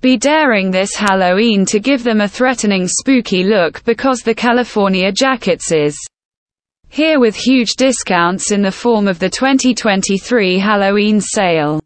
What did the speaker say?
be daring this Halloween to give them a threatening spooky look because the California Jackets is here with huge discounts in the form of the 2023 Halloween sale.